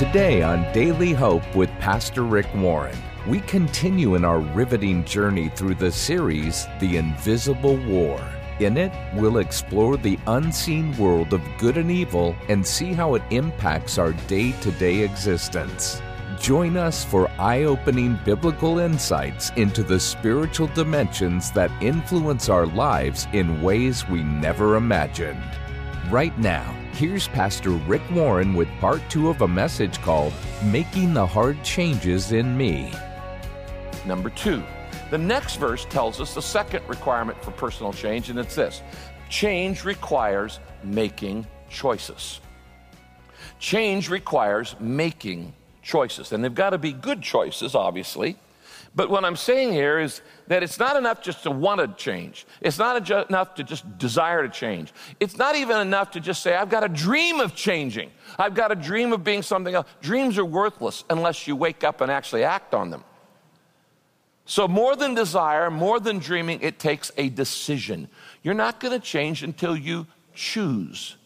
Today on Daily Hope with Pastor Rick Warren, we continue in our riveting journey through the series, The Invisible War. In it, we'll explore the unseen world of good and evil and see how it impacts our day to day existence. Join us for eye opening biblical insights into the spiritual dimensions that influence our lives in ways we never imagined. Right now, here's Pastor Rick Warren with part two of a message called Making the Hard Changes in Me. Number two, the next verse tells us the second requirement for personal change, and it's this change requires making choices. Change requires making choices, and they've got to be good choices, obviously. But what I'm saying here is that it's not enough just to want to change. It's not enough to just desire to change. It's not even enough to just say, I've got a dream of changing. I've got a dream of being something else. Dreams are worthless unless you wake up and actually act on them. So, more than desire, more than dreaming, it takes a decision. You're not going to change until you choose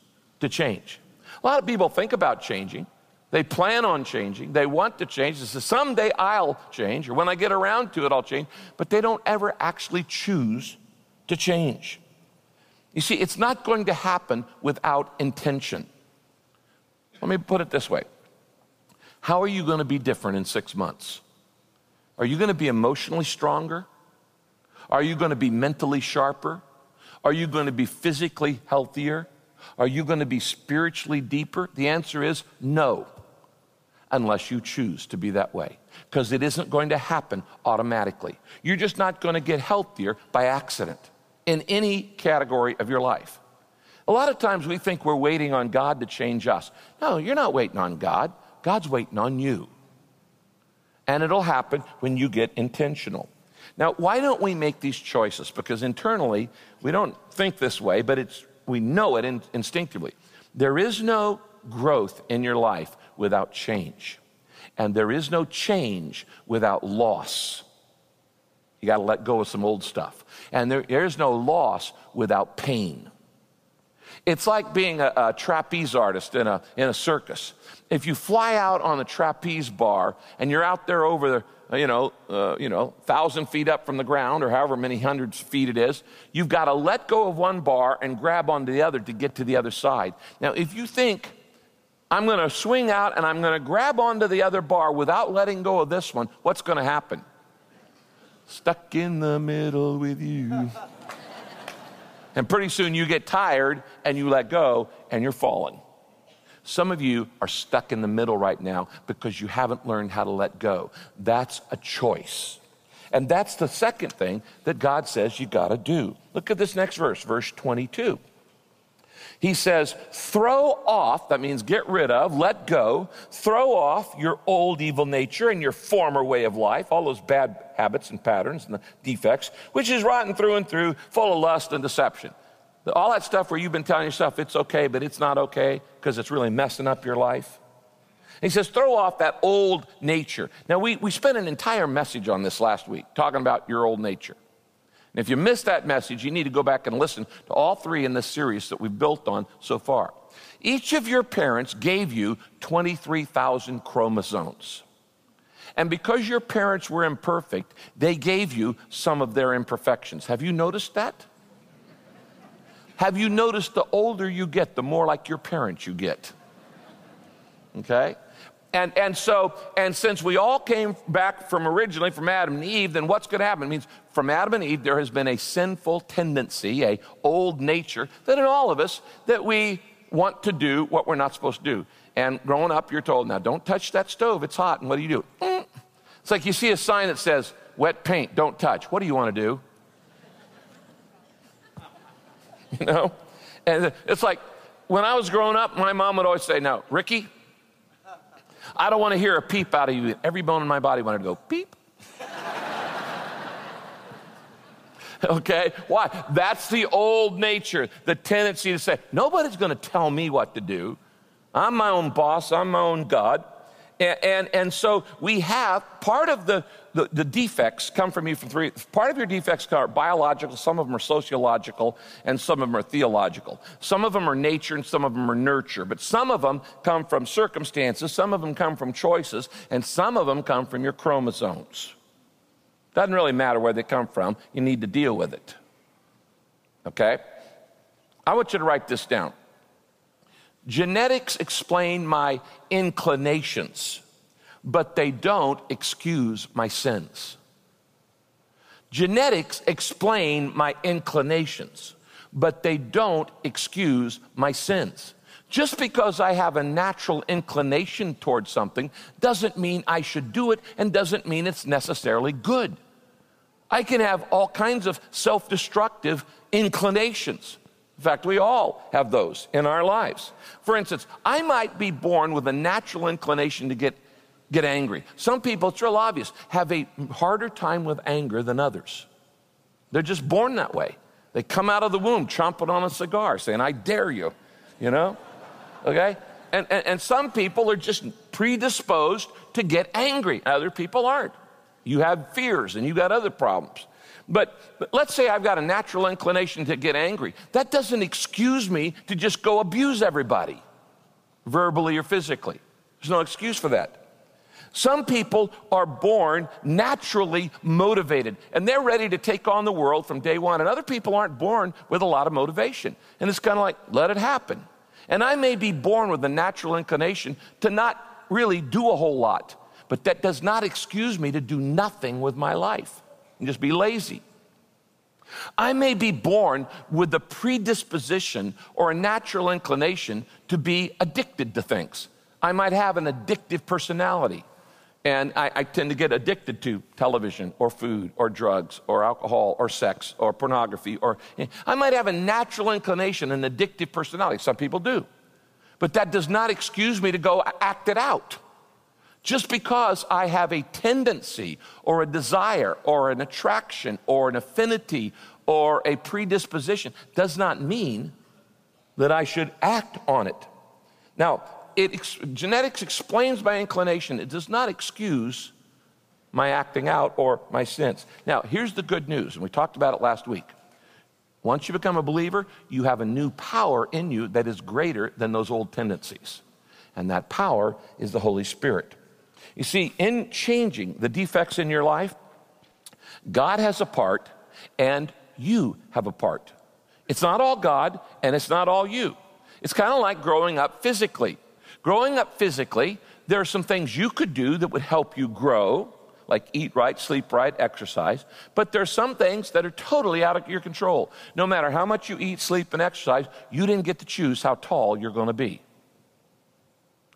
to change. A lot of people think about changing. They plan on changing. They want to change. They say, someday I'll change, or when I get around to it, I'll change. But they don't ever actually choose to change. You see, it's not going to happen without intention. Let me put it this way How are you going to be different in six months? Are you going to be emotionally stronger? Are you going to be mentally sharper? Are you going to be physically healthier? Are you going to be spiritually deeper? The answer is no unless you choose to be that way. Because it isn't going to happen automatically. You're just not going to get healthier by accident in any category of your life. A lot of times we think we're waiting on God to change us. No, you're not waiting on God. God's waiting on you. And it'll happen when you get intentional. Now, why don't we make these choices? Because internally, we don't think this way, but it's, we know it in, instinctively. There is no growth in your life without change. And there is no change without loss. You got to let go of some old stuff. And there, there is no loss without pain. It's like being a, a, trapeze artist in a, in a circus. If you fly out on the trapeze bar and you're out there over the, you know, uh, you know, thousand feet up from the ground or however many hundreds feet it is, you've got to let go of one bar and grab onto the other to get to the other side. Now, if you think I'm going to swing out and I'm going to grab onto the other bar without letting go of this one, what's going to happen? Stuck in the middle with you. and pretty soon you get tired and you let go and you're falling. Some of you are stuck in the middle right now because you haven't learned how to let go. That's a choice. And that's the second thing that God says you got to do. Look at this next verse, verse 22. He says, throw off, that means get rid of, let go, throw off your old evil nature and your former way of life, all those bad habits and patterns and the defects, which is rotten through and through, full of lust and deception. All that stuff where you've been telling yourself it's okay, but it's not okay because it's really messing up your life. He says, throw off that old nature. Now, we, we spent an entire message on this last week, talking about your old nature. And if you missed that message, you need to go back and listen to all three in this series that we've built on so far. Each of your parents gave you 23,000 chromosomes. And because your parents were imperfect, they gave you some of their imperfections. Have you noticed that? Have you noticed the older you get, the more like your parents you get? Okay? And, and so, and since we all came back from originally from Adam and Eve, then what's going to happen? It means from Adam and Eve, there has been a sinful tendency, a old nature that in all of us, that we want to do what we're not supposed to do. And growing up, you're told, now don't touch that stove, it's hot. And what do you do? Mm. It's like you see a sign that says, wet paint, don't touch. What do you want to do? You know? And it's like when I was growing up, my mom would always say, no, Ricky, I don't want to hear a peep out of you. Every bone in my body wanted to go peep. okay? Why? That's the old nature, the tendency to say, nobody's going to tell me what to do. I'm my own boss, I'm my own God. And, and, and, so we have part of the, the, the, defects come from you from three. Part of your defects are biological, some of them are sociological, and some of them are theological. Some of them are nature and some of them are nurture. But some of them come from circumstances, some of them come from choices, and some of them come from your chromosomes. Doesn't really matter where they come from, you need to deal with it. Okay? I want you to write this down. Genetics explain my inclinations, but they don't excuse my sins. Genetics explain my inclinations, but they don't excuse my sins. Just because I have a natural inclination towards something doesn't mean I should do it and doesn't mean it's necessarily good. I can have all kinds of self destructive inclinations. In fact, we all have those in our lives. For instance, I might be born with a natural inclination to get, get angry. Some people, it's real obvious, have a harder time with anger than others. They're just born that way. They come out of the womb chomping on a cigar, saying, I dare you, you know? Okay? And, and, and some people are just predisposed to get angry, other people aren't. You have fears and you got other problems. But, but, let's say I've got a natural inclination to get angry. That doesn't excuse me to just go abuse everybody, verbally or physically. There's no excuse for that. Some people are born naturally motivated and they're ready to take on the world from day one. And other people aren't born with a lot of motivation. And it's kind of like, let it happen. And I may be born with a natural inclination to not really do a whole lot, but that does not excuse me to do nothing with my life and just be lazy. I may be born with a predisposition or a natural inclination to be addicted to things. I might have an addictive personality, and I, I, tend to get addicted to television or food or drugs or alcohol or sex or pornography. Or eh, I might have a natural inclination, an addictive personality. Some people do, but that does not excuse me to go act it out. Just because I have a tendency or a desire or an attraction or an affinity or a predisposition does not mean that I should act on it. Now, it, genetics explains my inclination, it does not excuse my acting out or my sins. Now, here's the good news, and we talked about it last week. Once you become a believer, you have a new power in you that is greater than those old tendencies. And that power is the Holy Spirit. You see, in changing the defects in your life, God has a part and you have a part. It's not all God and it's not all you. It's kind of like growing up physically. Growing up physically, there are some things you could do that would help you grow, like eat right, sleep right, exercise. But there are some things that are totally out of your control. No matter how much you eat, sleep, and exercise, you didn't get to choose how tall you're going to be.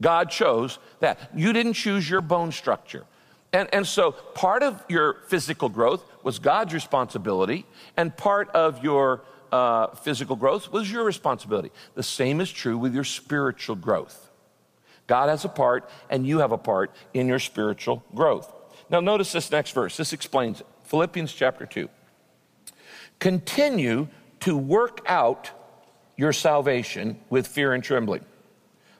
God chose that. You didn't choose your bone structure. And, and so part of your physical growth was God's responsibility, and part of your uh, physical growth was your responsibility. The same is true with your spiritual growth. God has a part, and you have a part in your spiritual growth. Now, notice this next verse. This explains it. Philippians chapter 2. Continue to work out your salvation with fear and trembling.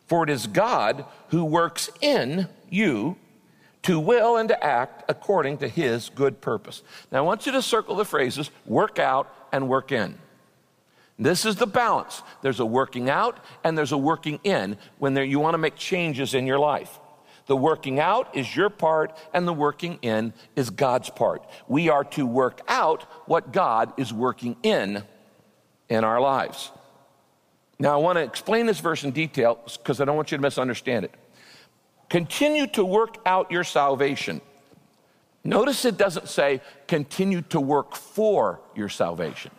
For it is God who works in you to will and to act according to his good purpose. Now, I want you to circle the phrases work out and work in. This is the balance. There's a working out and there's a working in when there, you want to make changes in your life. The working out is your part, and the working in is God's part. We are to work out what God is working in in our lives. Now, I want to explain this verse in detail because I don't want you to misunderstand it. Continue to work out your salvation. Notice it doesn't say continue to work for your salvation.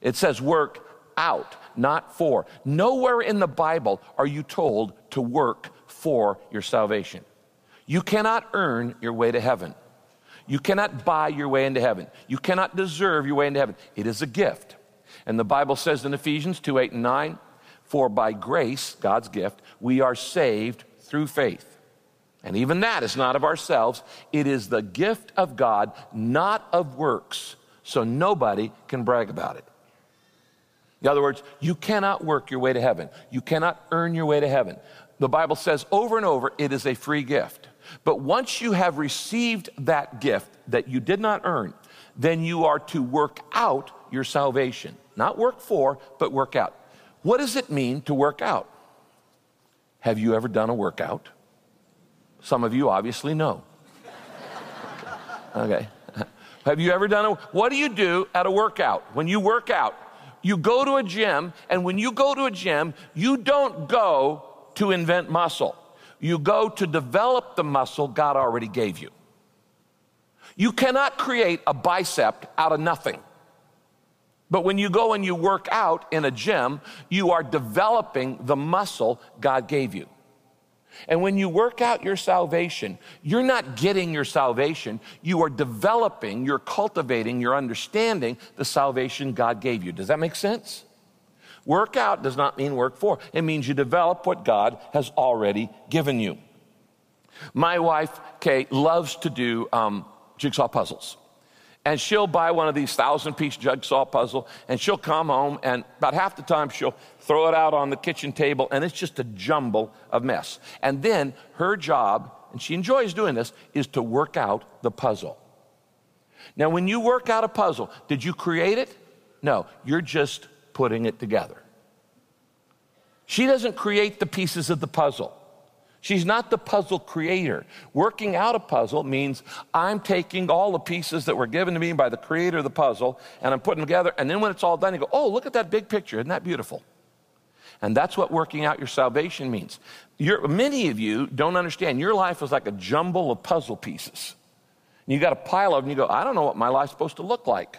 It says work out, not for. Nowhere in the Bible are you told to work for your salvation. You cannot earn your way to heaven. You cannot buy your way into heaven. You cannot deserve your way into heaven. It is a gift. And the Bible says in Ephesians 2 8 and 9, for by grace, God's gift, we are saved through faith. And even that is not of ourselves, it is the gift of God, not of works, so nobody can brag about it. In other words, you cannot work your way to heaven. You cannot earn your way to heaven. The Bible says over and over, it is a free gift. But once you have received that gift that you did not earn, then you are to work out your salvation. Not work for, but work out. What does it mean to work out? Have you ever done a workout? Some of you obviously know. Okay. Have you ever done a what do you do at a workout? When you work out, you go to a gym, and when you go to a gym, you don't go to invent muscle. You go to develop the muscle God already gave you. You cannot create a bicep out of nothing. But when you go and you work out in a gym, you are developing the muscle God gave you. And when you work out your salvation, you're not getting your salvation, you are developing, you're cultivating, you're understanding the salvation God gave you. Does that make sense? Work out does not mean work for, it means you develop what God has already given you. My wife, Kay, loves to do um, jigsaw puzzles and she'll buy one of these thousand piece jigsaw puzzle and she'll come home and about half the time she'll throw it out on the kitchen table and it's just a jumble of mess. And then her job and she enjoys doing this is to work out the puzzle. Now when you work out a puzzle did you create it? No you're just putting it together. She doesn't create the pieces of the puzzle She's not the puzzle creator. Working out a puzzle means I'm taking all the pieces that were given to me by the creator of the puzzle and I'm putting them together. And then when it's all done, you go, oh, look at that big picture. Isn't that beautiful? And that's what working out your salvation means. You're, many of you don't understand. Your life is like a jumble of puzzle pieces. And you got a pile of them, you go, I don't know what my life's supposed to look like.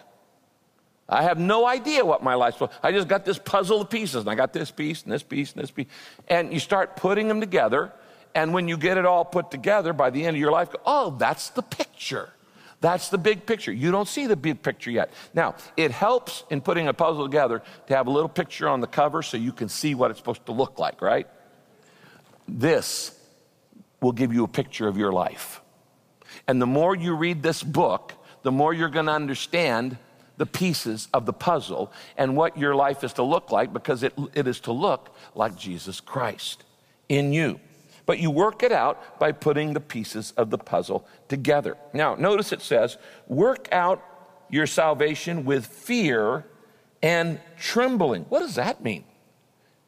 I have no idea what my life's supposed I just got this puzzle of pieces, and I got this piece, and this piece, and this piece. And you start putting them together, and when you get it all put together by the end of your life, oh, that's the picture. That's the big picture. You don't see the big picture yet. Now, it helps in putting a puzzle together to have a little picture on the cover so you can see what it's supposed to look like, right? This will give you a picture of your life. And the more you read this book, the more you're going to understand the pieces of the puzzle and what your life is to look like because it, it is to look like Jesus Christ in you but you work it out by putting the pieces of the puzzle together. Now, notice it says, work out your salvation with fear and trembling. What does that mean?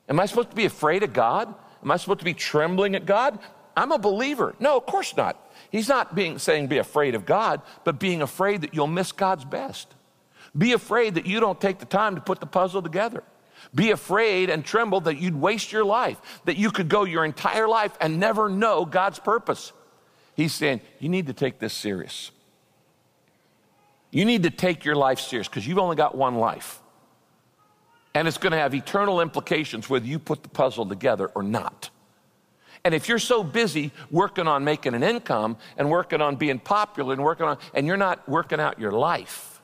Am I supposed to be afraid of God? Am I supposed to be trembling at God? I'm a believer. No, of course not. He's not being saying be afraid of God, but being afraid that you'll miss God's best. Be afraid that you don't take the time to put the puzzle together. Be afraid and tremble that you'd waste your life, that you could go your entire life and never know God's purpose. He's saying, You need to take this serious. You need to take your life serious because you've only got one life. And it's going to have eternal implications whether you put the puzzle together or not. And if you're so busy working on making an income and working on being popular and working on, and you're not working out your life,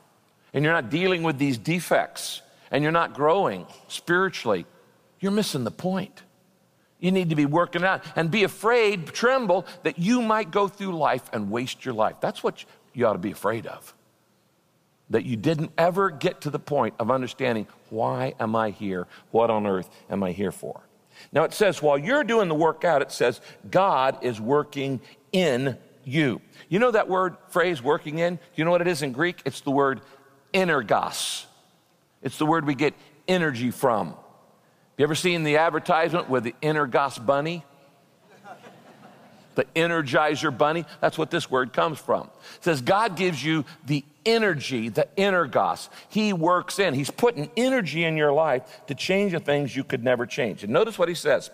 and you're not dealing with these defects, and you're not growing spiritually, you're missing the point. You need to be working out and be afraid, tremble that you might go through life and waste your life. That's what you ought to be afraid of. That you didn't ever get to the point of understanding why am I here? What on earth am I here for? Now it says, while you're doing the workout, it says, God is working in you. You know that word phrase, working in? You know what it is in Greek? It's the word energos. It's the word we get energy from. Have you ever seen the advertisement with the Energos bunny? The Energizer bunny? That's what this word comes from. It says God gives you the energy, the Energos. He works in, He's putting energy in your life to change the things you could never change. And notice what He says.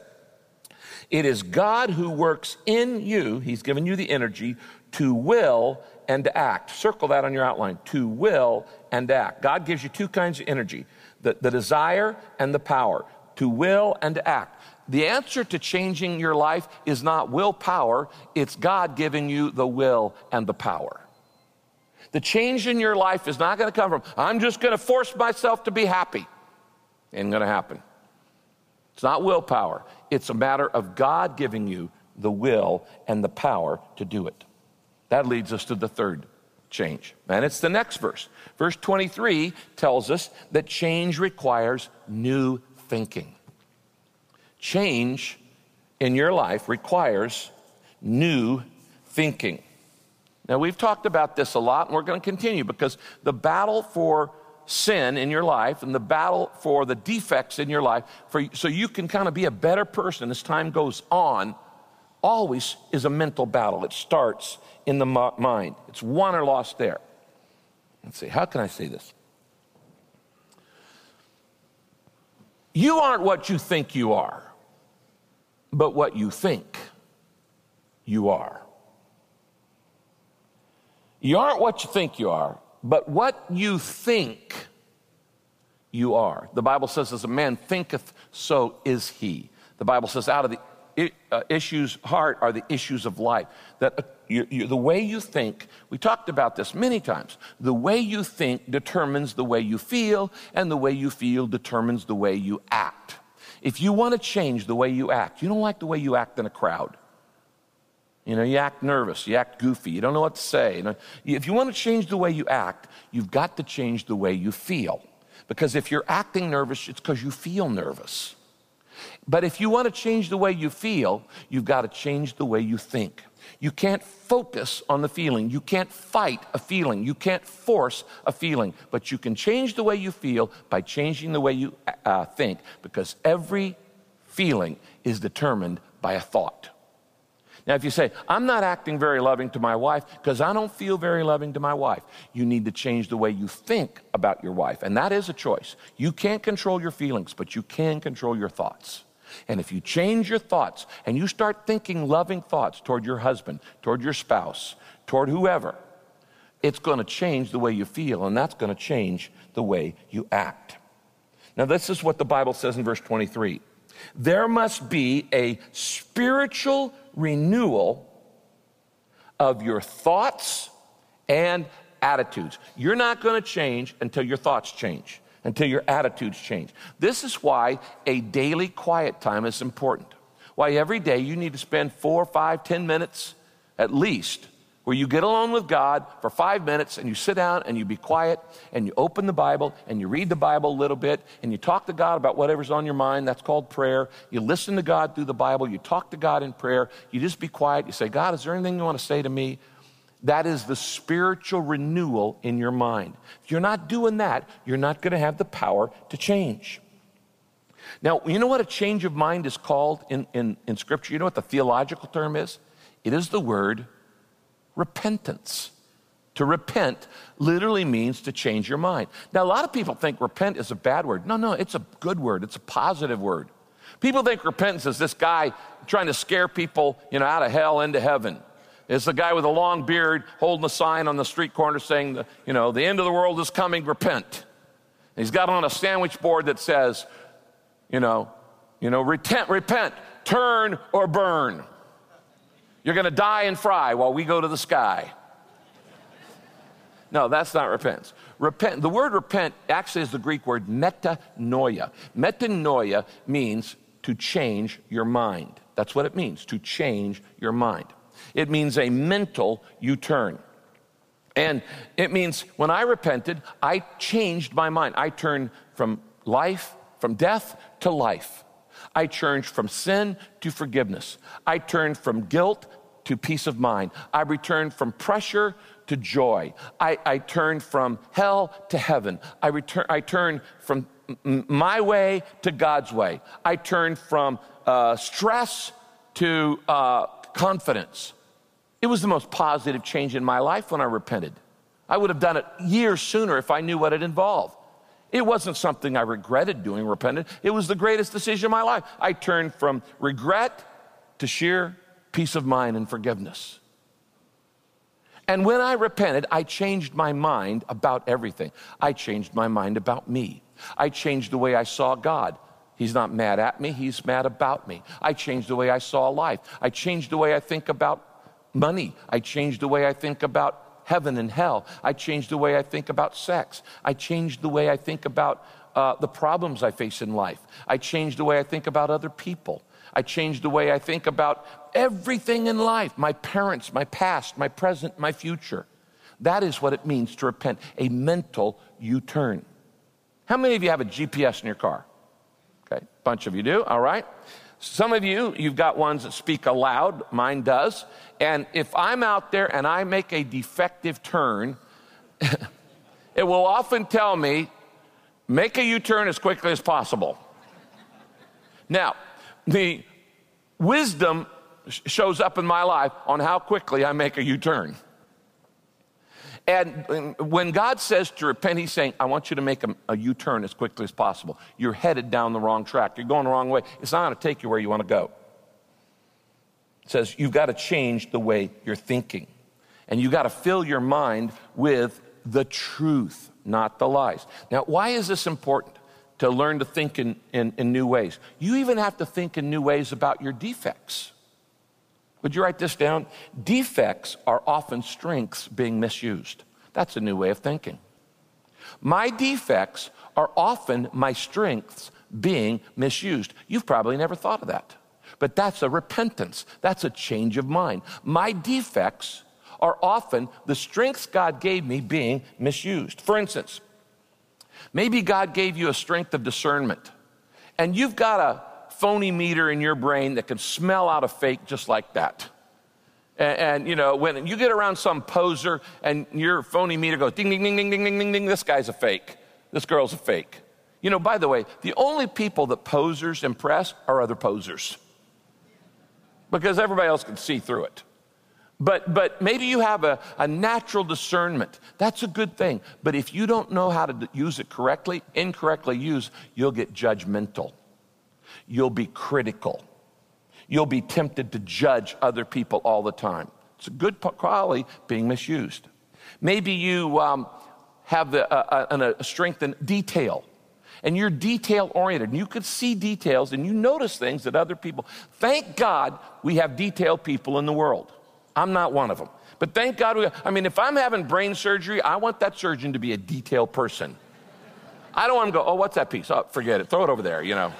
It is God who works in you, He's given you the energy to will and to act. Circle that on your outline to will and act. God gives you two kinds of energy the, the desire and the power to will and to act. The answer to changing your life is not willpower, it's God giving you the will and the power. The change in your life is not going to come from, I'm just going to force myself to be happy. Ain't going to happen. It's not willpower, it's a matter of God giving you the will and the power to do it. That leads us to the third change. And it's the next verse. Verse 23 tells us that change requires new thinking. Change in your life requires new thinking. Now, we've talked about this a lot, and we're going to continue because the battle for sin in your life and the battle for the defects in your life, for, so you can kind of be a better person as time goes on, always is a mental battle. It starts in the mind, it's won or lost there. Let's see, how can I say this? You aren't what you think you are, but what you think you are. You aren't what you think you are, but what you think you are. The Bible says, as a man thinketh, so is he. The Bible says, out of the issues heart are the issues of life. That uh, you, you, the way you think, we talked about this many times. The way you think determines the way you feel, and the way you feel determines the way you act. If you want to change the way you act, you don't like the way you act in a crowd. You know, you act nervous, you act goofy, you don't know what to say. You know, if you want to change the way you act, you've got to change the way you feel. Because if you're acting nervous, it's because you feel nervous. But if you want to change the way you feel, you've got to change the way you think. You can't focus on the feeling. You can't fight a feeling. You can't force a feeling. But you can change the way you feel by changing the way you uh, think because every feeling is determined by a thought. Now, if you say, I'm not acting very loving to my wife because I don't feel very loving to my wife, you need to change the way you think about your wife. And that is a choice. You can't control your feelings, but you can control your thoughts. And if you change your thoughts and you start thinking loving thoughts toward your husband, toward your spouse, toward whoever, it's going to change the way you feel, and that's going to change the way you act. Now, this is what the Bible says in verse 23 there must be a spiritual renewal of your thoughts and attitudes. You're not going to change until your thoughts change, until your attitudes change. This is why a daily quiet time is important. Why every day you need to spend four, five, ten minutes at least where you get alone with God for five minutes and you sit down and you be quiet and you open the Bible and you read the Bible a little bit and you talk to God about whatever's on your mind. That's called prayer. You listen to God through the Bible. You talk to God in prayer. You just be quiet. You say, God, is there anything you want to say to me? That is the spiritual renewal in your mind. If you're not doing that, you're not going to have the power to change. Now, you know what a change of mind is called in, in, in Scripture? You know what the theological term is? It is the word repentance. To repent literally means to change your mind. Now, a lot of people think repent is a bad word. No, no, it's a good word, it's a positive word. People think repentance is this guy trying to scare people, you know, out of hell into heaven. It's the guy with a long beard holding a sign on the street corner saying, you know, the end of the world is coming, repent. And he's got on a sandwich board that says, you know, you know, repent, repent, turn or burn. You're going to die and fry while we go to the sky. No, that's not repentance. Repent, the word repent actually is the Greek word metanoia. Metanoia means to change your mind. That's what it means, to change your mind. It means a mental U turn. And it means when I repented, I changed my mind. I turned from life, from death to life. I turned from sin to forgiveness. I turned from guilt to peace of mind. I returned from pressure to joy. I, I turned from hell to heaven. I, return, I turned from my way to God's way. I turned from uh, stress to uh, confidence. It was the most positive change in my life when I repented. I would have done it years sooner if I knew what it involved. It wasn't something I regretted doing, repented. It was the greatest decision of my life. I turned from regret to sheer peace of mind and forgiveness. And when I repented, I changed my mind about everything. I changed my mind about me. I changed the way I saw God. He's not mad at me, He's mad about me. I changed the way I saw life. I changed the way I think about money. I changed the way I think about heaven and hell. I changed the way I think about sex. I changed the way I think about uh, the problems I face in life. I changed the way I think about other people. I changed the way I think about everything in life my parents, my past, my present, my future. That is what it means to repent, a mental U turn. How many of you have a GPS in your car? Okay, a bunch of you do, all right. Some of you, you've got ones that speak aloud, mine does. And if I'm out there and I make a defective turn, it will often tell me, make a U turn as quickly as possible. Now, the wisdom shows up in my life on how quickly I make a U turn. And when God says to repent, He's saying, I want you to make a a U turn as quickly as possible. You're headed down the wrong track. You're going the wrong way. It's not going to take you where you want to go. It says, You've got to change the way you're thinking. And you've got to fill your mind with the truth, not the lies. Now, why is this important? To learn to think in, in, in new ways. You even have to think in new ways about your defects. Would you write this down? Defects are often strengths being misused. That's a new way of thinking. My defects are often my strengths being misused. You've probably never thought of that. But that's a repentance, that's a change of mind. My defects are often the strengths God gave me being misused. For instance, maybe God gave you a strength of discernment, and you've got a phony meter in your brain that can smell out a fake just like that. And, and, you know, when you get around some poser and your phony meter goes ding, ding, ding, ding, ding, ding, ding, ding, this guy's a fake. This girl's a fake. You know, by the way, the only people that posers impress are other posers because everybody else can see through it. But, but maybe you have a, a natural discernment. That's a good thing. But if you don't know how to use it correctly, incorrectly used, you'll get judgmental you'll be critical. You'll be tempted to judge other people all the time. It's a good quality being misused. Maybe you um, have uh, uh, a strength in detail and you're detail oriented and you could see details and you notice things that other people thank god we have detailed people in the world i'm not one of them but thank god we, i mean if i'm having brain surgery i want that surgeon to be a detailed person i don't want to go oh what's that piece oh forget it throw it over there you know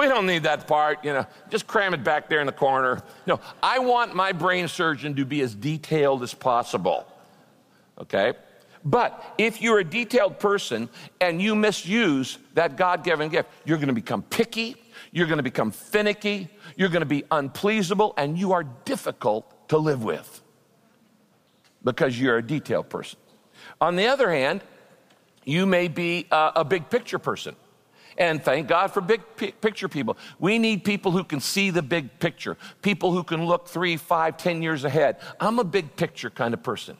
we don't need that part, you know, just cram it back there in the corner. No, I want my brain surgeon to be as detailed as possible. Okay? But if you're a detailed person and you misuse that God given gift, you're to become picky, you're to become finicky, you're to be unpleasable, and you are difficult to live with because you're a detailed person. On the other hand, you may be a, a big picture person. And thank God for big picture people. We need people who can see the big picture, people who can look three, five, ten years ahead. I'm a big picture kind of person.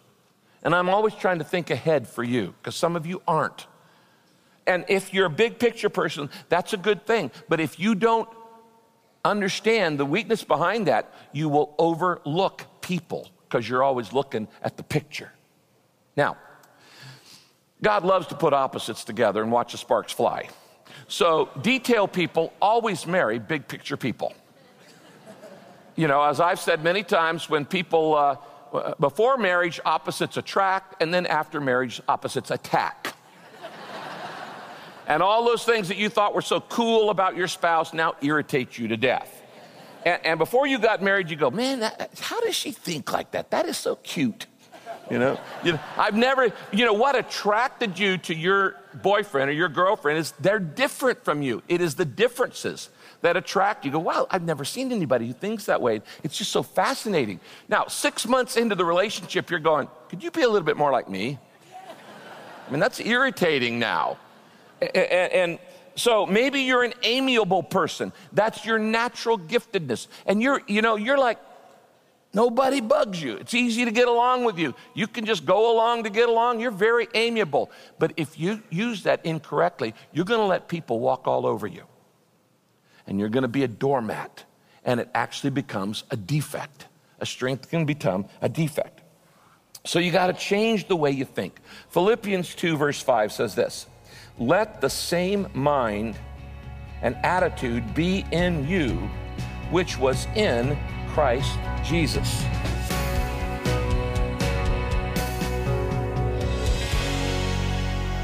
And I'm always trying to think ahead for you, because some of you aren't. And if you're a big picture person, that's a good thing. But if you don't understand the weakness behind that, you will overlook people because you're always looking at the picture. Now, God loves to put opposites together and watch the sparks fly. So, detail people always marry big picture people. You know, as I've said many times, when people, uh, before marriage, opposites attract, and then after marriage, opposites attack. and all those things that you thought were so cool about your spouse now irritate you to death. And, and before you got married, you go, man, that, how does she think like that? That is so cute. You know? you know, I've never, you know, what attracted you to your boyfriend or your girlfriend is they're different from you. It is the differences that attract you. you go, wow, I've never seen anybody who thinks that way. It's just so fascinating. Now, six months into the relationship, you're going, could you be a little bit more like me? I mean, that's irritating now. And, and, so maybe you're an amiable person. That's your natural giftedness. And you're, you know, you're like, Nobody bugs you. It's easy to get along with you. You can just go along to get along. You're very amiable. But if you use that incorrectly, you're going to let people walk all over you. And you're going to be a doormat. And it actually becomes a defect. A strength can become a defect. So you got to change the way you think. Philippians 2, verse 5 says this Let the same mind and attitude be in you, which was in Christ Jesus.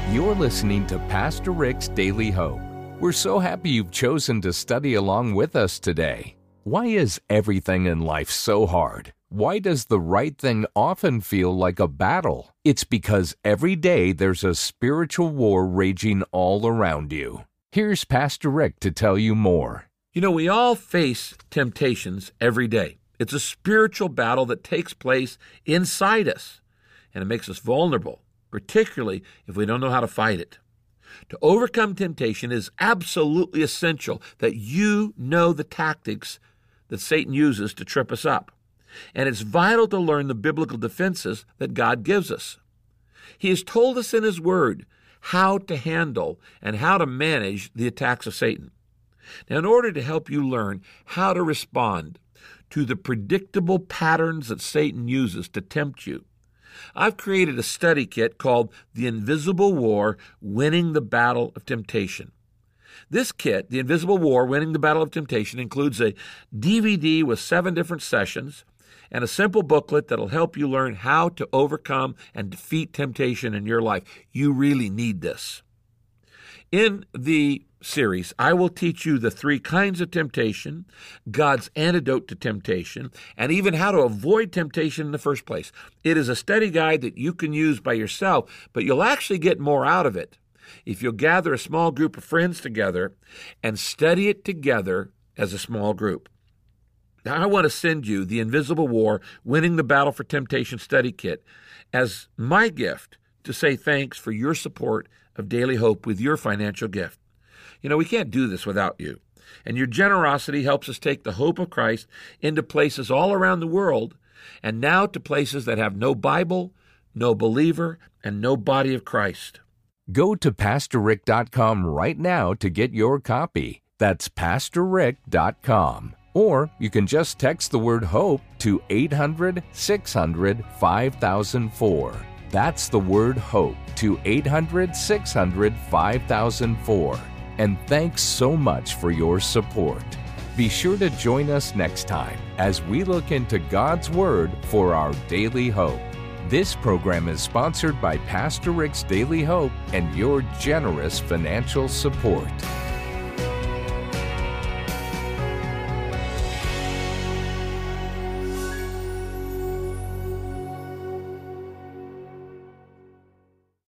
You're listening to Pastor Rick's Daily Hope. We're so happy you've chosen to study along with us today. Why is everything in life so hard? Why does the right thing often feel like a battle? It's because every day there's a spiritual war raging all around you. Here's Pastor Rick to tell you more. You know, we all face temptations every day. It's a spiritual battle that takes place inside us, and it makes us vulnerable, particularly if we don't know how to fight it. To overcome temptation is absolutely essential that you know the tactics that Satan uses to trip us up. And it's vital to learn the biblical defenses that God gives us. He has told us in His Word how to handle and how to manage the attacks of Satan. Now, in order to help you learn how to respond to the predictable patterns that Satan uses to tempt you, I've created a study kit called The Invisible War Winning the Battle of Temptation. This kit, The Invisible War Winning the Battle of Temptation, includes a DVD with seven different sessions and a simple booklet that'll help you learn how to overcome and defeat temptation in your life. You really need this. In the series, I will teach you the three kinds of temptation, God's antidote to temptation, and even how to avoid temptation in the first place. It is a study guide that you can use by yourself, but you'll actually get more out of it if you'll gather a small group of friends together and study it together as a small group. Now, I want to send you the Invisible War Winning the Battle for Temptation Study Kit as my gift to say thanks for your support of Daily Hope with your financial gift. You know, we can't do this without you. And your generosity helps us take the hope of Christ into places all around the world, and now to places that have no Bible, no believer, and no body of Christ. Go to PastorRick.com right now to get your copy. That's PastorRick.com. Or you can just text the word HOPE to 800 600 5004. That's the word HOPE to 800 600 5004. And thanks so much for your support. Be sure to join us next time as we look into God's Word for our daily hope. This program is sponsored by Pastor Rick's Daily Hope and your generous financial support.